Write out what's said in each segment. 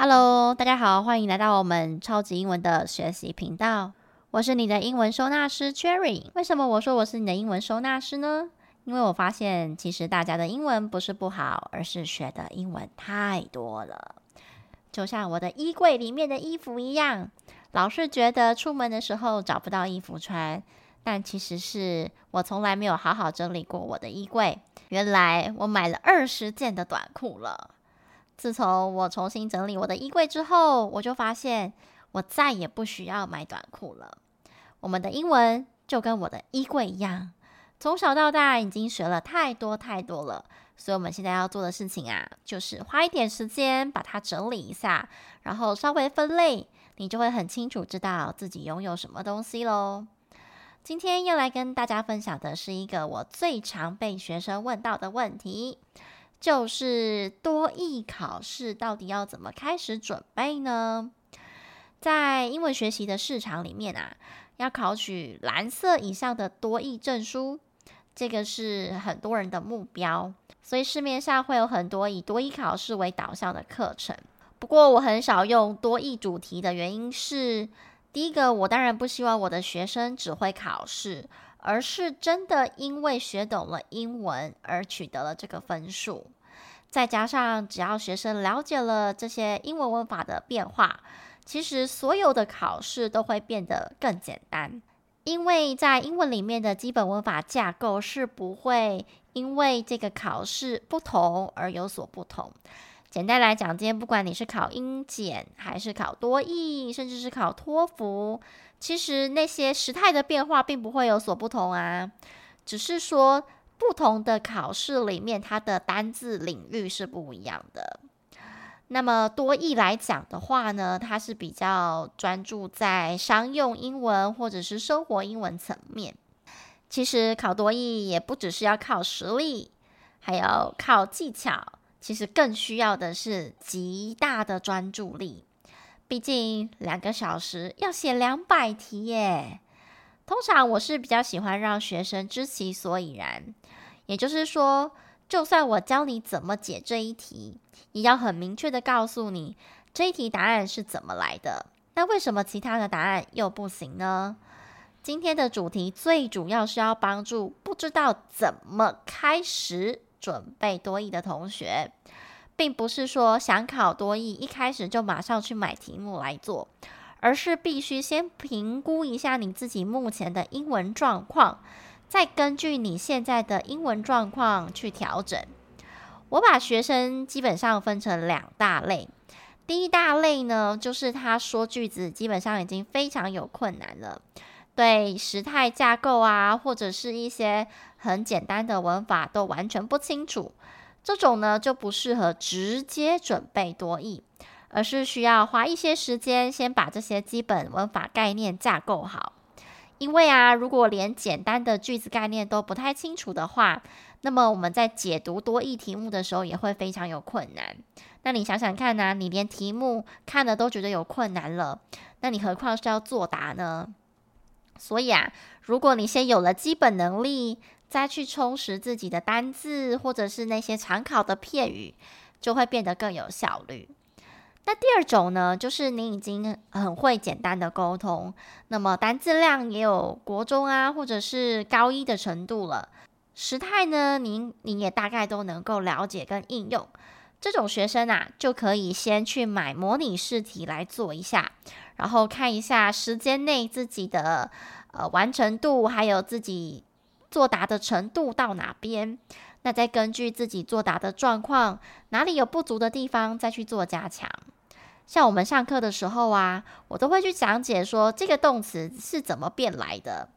Hello，大家好，欢迎来到我们超级英文的学习频道。我是你的英文收纳师 Cherry。为什么我说我是你的英文收纳师呢？因为我发现，其实大家的英文不是不好，而是学的英文太多了。就像我的衣柜里面的衣服一样，老是觉得出门的时候找不到衣服穿，但其实是我从来没有好好整理过我的衣柜。原来我买了二十件的短裤了。自从我重新整理我的衣柜之后，我就发现我再也不需要买短裤了。我们的英文就跟我的衣柜一样，从小到大已经学了太多太多了。所以我们现在要做的事情啊，就是花一点时间把它整理一下，然后稍微分类，你就会很清楚知道自己拥有什么东西喽。今天要来跟大家分享的是一个我最常被学生问到的问题。就是多益考试到底要怎么开始准备呢？在英文学习的市场里面啊，要考取蓝色以上的多益证书，这个是很多人的目标，所以市面上会有很多以多益考试为导向的课程。不过我很少用多益主题的原因是，第一个，我当然不希望我的学生只会考试。而是真的因为学懂了英文而取得了这个分数，再加上只要学生了解了这些英文文法的变化，其实所有的考试都会变得更简单。因为在英文里面的基本文法架构是不会因为这个考试不同而有所不同。简单来讲，今天不管你是考英检，还是考多译，甚至是考托福，其实那些时态的变化并不会有所不同啊，只是说不同的考试里面，它的单字领域是不一样的。那么多译来讲的话呢，它是比较专注在商用英文或者是生活英文层面。其实考多译也不只是要靠实力，还要靠技巧。其实更需要的是极大的专注力，毕竟两个小时要写两百题耶。通常我是比较喜欢让学生知其所以然，也就是说，就算我教你怎么解这一题，也要很明确的告诉你这一题答案是怎么来的。那为什么其他的答案又不行呢？今天的主题最主要是要帮助不知道怎么开始。准备多益的同学，并不是说想考多益，一开始就马上去买题目来做，而是必须先评估一下你自己目前的英文状况，再根据你现在的英文状况去调整。我把学生基本上分成两大类，第一大类呢，就是他说句子基本上已经非常有困难了。对时态架构啊，或者是一些很简单的文法都完全不清楚，这种呢就不适合直接准备多义，而是需要花一些时间先把这些基本文法概念架构好。因为啊，如果连简单的句子概念都不太清楚的话，那么我们在解读多义题目的时候也会非常有困难。那你想想看呢，你连题目看了都觉得有困难了，那你何况是要作答呢？所以啊，如果你先有了基本能力，再去充实自己的单字，或者是那些常考的片语，就会变得更有效率。那第二种呢，就是你已经很会简单的沟通，那么单字量也有国中啊，或者是高一的程度了。时态呢，你你也大概都能够了解跟应用。这种学生啊，就可以先去买模拟试题来做一下。然后看一下时间内自己的呃完成度，还有自己作答的程度到哪边，那再根据自己作答的状况，哪里有不足的地方，再去做加强。像我们上课的时候啊，我都会去讲解说这个动词是怎么变来的，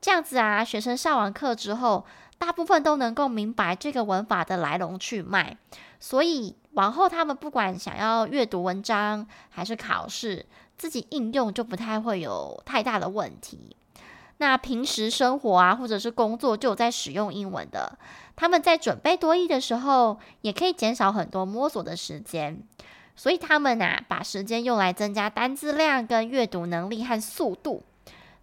这样子啊，学生上完课之后，大部分都能够明白这个文法的来龙去脉，所以往后他们不管想要阅读文章还是考试，自己应用就不太会有太大的问题。那平时生活啊，或者是工作就有在使用英文的，他们在准备多益的时候，也可以减少很多摸索的时间。所以他们啊，把时间用来增加单字量跟阅读能力和速度，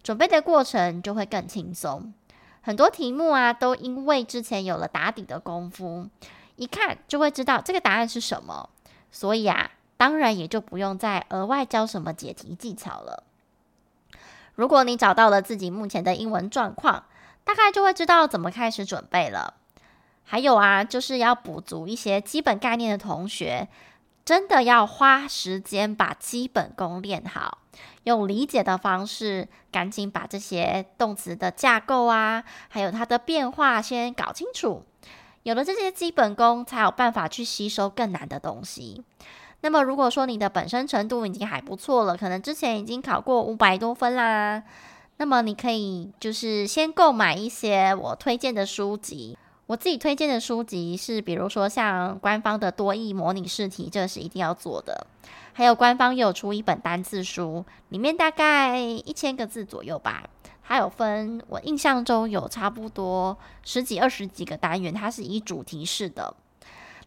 准备的过程就会更轻松。很多题目啊，都因为之前有了打底的功夫，一看就会知道这个答案是什么。所以啊。当然也就不用再额外教什么解题技巧了。如果你找到了自己目前的英文状况，大概就会知道怎么开始准备了。还有啊，就是要补足一些基本概念的同学，真的要花时间把基本功练好，用理解的方式，赶紧把这些动词的架构啊，还有它的变化先搞清楚。有了这些基本功，才有办法去吸收更难的东西。那么，如果说你的本身程度已经还不错了，可能之前已经考过五百多分啦，那么你可以就是先购买一些我推荐的书籍。我自己推荐的书籍是，比如说像官方的多义模拟试题，这是一定要做的。还有官方有出一本单字书，里面大概一千个字左右吧。它有分，我印象中有差不多十几、二十几个单元，它是以主题式的。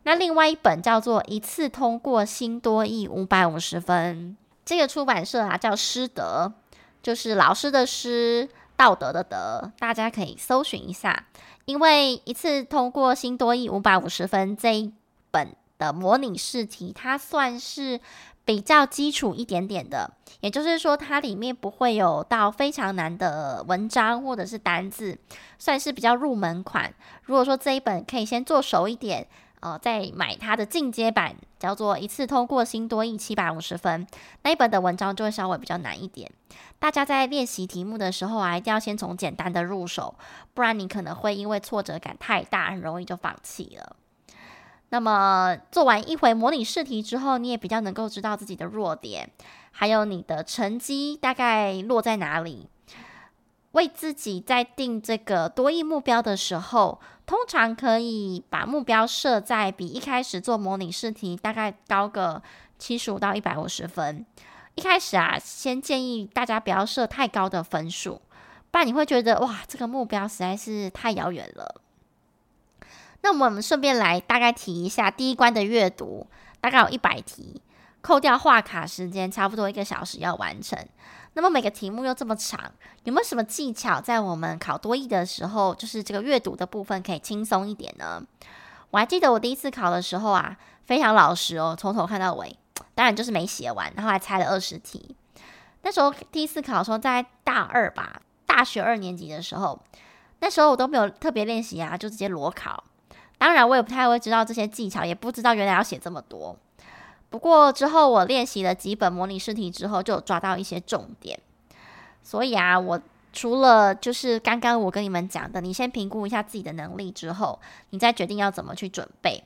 那另外一本叫做《一次通过新多益五百五十分》，这个出版社啊叫师德，就是老师的师，道德的德，大家可以搜寻一下。因为一次通过新多益五百五十分这一本的模拟试题，它算是比较基础一点点的，也就是说，它里面不会有到非常难的文章或者是单字，算是比较入门款。如果说这一本可以先做熟一点，呃，再买它的进阶版，叫做一次通过新多益七百五十分，那一本的文章就会稍微比较难一点。大家在练习题目的时候啊，一定要先从简单的入手，不然你可能会因为挫折感太大，很容易就放弃了。那么做完一回模拟试题之后，你也比较能够知道自己的弱点，还有你的成绩大概落在哪里。为自己在定这个多益目标的时候，通常可以把目标设在比一开始做模拟试题大概高个七十五到一百五十分。一开始啊，先建议大家不要设太高的分数，不然你会觉得哇，这个目标实在是太遥远了。那我们顺便来大概提一下第一关的阅读，大概有一百题，扣掉画卡时间，差不多一个小时要完成。那么每个题目又这么长，有没有什么技巧在我们考多译的时候，就是这个阅读的部分可以轻松一点呢？我还记得我第一次考的时候啊，非常老实哦，从头看到尾。当然就是没写完，然后还猜了二十题。那时候第一次考的时候在大二吧，大学二年级的时候，那时候我都没有特别练习啊，就直接裸考。当然我也不太会知道这些技巧，也不知道原来要写这么多。不过之后我练习了几本模拟试题之后，就抓到一些重点。所以啊，我除了就是刚刚我跟你们讲的，你先评估一下自己的能力之后，你再决定要怎么去准备。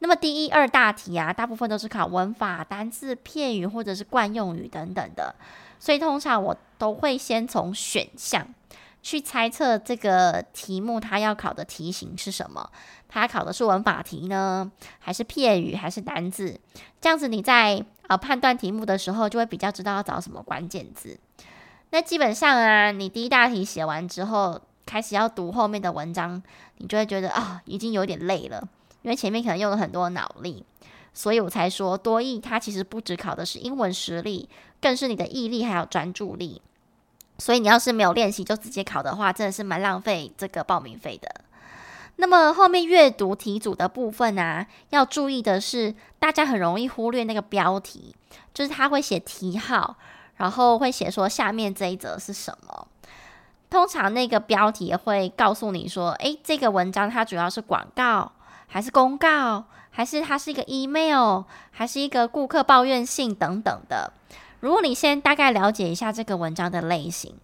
那么第一二大题啊，大部分都是考文法、单字、片语或者是惯用语等等的，所以通常我都会先从选项去猜测这个题目它要考的题型是什么，它考的是文法题呢，还是片语，还是单字？这样子你在呃判断题目的时候，就会比较知道要找什么关键字。那基本上啊，你第一大题写完之后，开始要读后面的文章，你就会觉得啊，已经有点累了。因为前面可能用了很多脑力，所以我才说多益它其实不只考的是英文实力，更是你的毅力还有专注力。所以你要是没有练习就直接考的话，真的是蛮浪费这个报名费的。那么后面阅读题组的部分啊，要注意的是，大家很容易忽略那个标题，就是他会写题号，然后会写说下面这一则是什么。通常那个标题会告诉你说，诶，这个文章它主要是广告。还是公告，还是它是一个 email，还是一个顾客抱怨信等等的。如果你先大概了解一下这个文章的类型，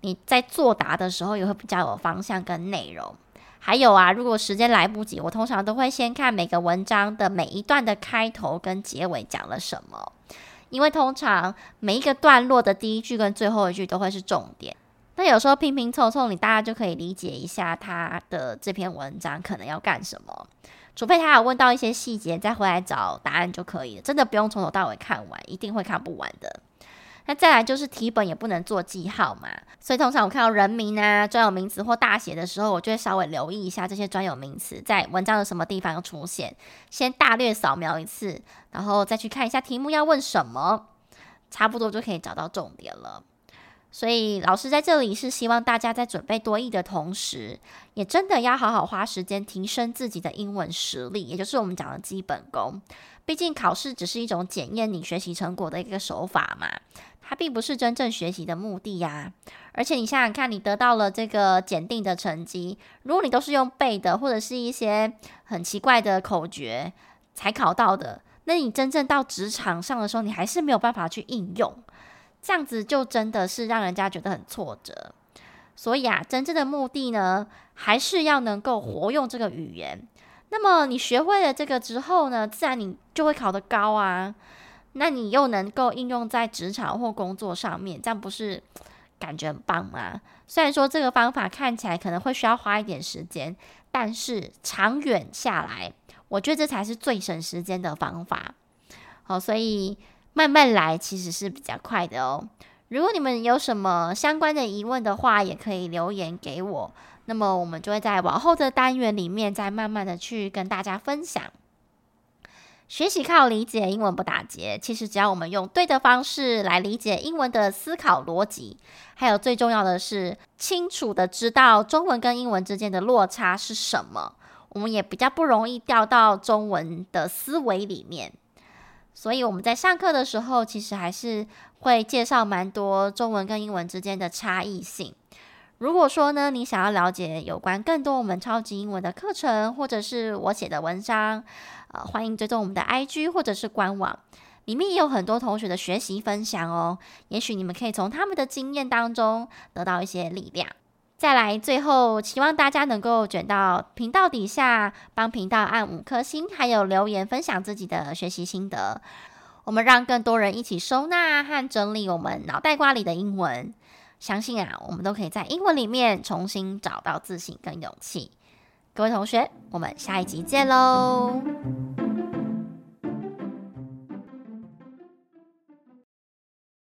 你在作答的时候也会比较有方向跟内容。还有啊，如果时间来不及，我通常都会先看每个文章的每一段的开头跟结尾讲了什么，因为通常每一个段落的第一句跟最后一句都会是重点。那有时候拼拼凑凑，你大家就可以理解一下他的这篇文章可能要干什么。除非他有问到一些细节，再回来找答案就可以了。真的不用从头到尾看完，一定会看不完的。那再来就是题本也不能做记号嘛，所以通常我看到人名啊、专有名词或大写的时候，我就会稍微留意一下这些专有名词在文章的什么地方出现，先大略扫描一次，然后再去看一下题目要问什么，差不多就可以找到重点了。所以老师在这里是希望大家在准备多译的同时，也真的要好好花时间提升自己的英文实力，也就是我们讲的基本功。毕竟考试只是一种检验你学习成果的一个手法嘛。它并不是真正学习的目的呀，而且你想想看，你得到了这个检定的成绩，如果你都是用背的，或者是一些很奇怪的口诀才考到的，那你真正到职场上的时候，你还是没有办法去应用，这样子就真的是让人家觉得很挫折。所以啊，真正的目的呢，还是要能够活用这个语言。那么你学会了这个之后呢，自然你就会考得高啊。那你又能够应用在职场或工作上面，这样不是感觉很棒吗？虽然说这个方法看起来可能会需要花一点时间，但是长远下来，我觉得这才是最省时间的方法。好，所以慢慢来其实是比较快的哦。如果你们有什么相关的疑问的话，也可以留言给我，那么我们就会在往后的单元里面再慢慢的去跟大家分享。学习靠理解，英文不打结。其实只要我们用对的方式来理解英文的思考逻辑，还有最重要的是清楚的知道中文跟英文之间的落差是什么，我们也比较不容易掉到中文的思维里面。所以我们在上课的时候，其实还是会介绍蛮多中文跟英文之间的差异性。如果说呢，你想要了解有关更多我们超级英文的课程，或者是我写的文章，呃，欢迎追踪我们的 IG 或者是官网，里面也有很多同学的学习分享哦。也许你们可以从他们的经验当中得到一些力量。再来，最后希望大家能够卷到频道底下，帮频道按五颗星，还有留言分享自己的学习心得。我们让更多人一起收纳和整理我们脑袋瓜里的英文。相信啊，我们都可以在英文里面重新找到自信跟勇气。各位同学，我们下一集见喽！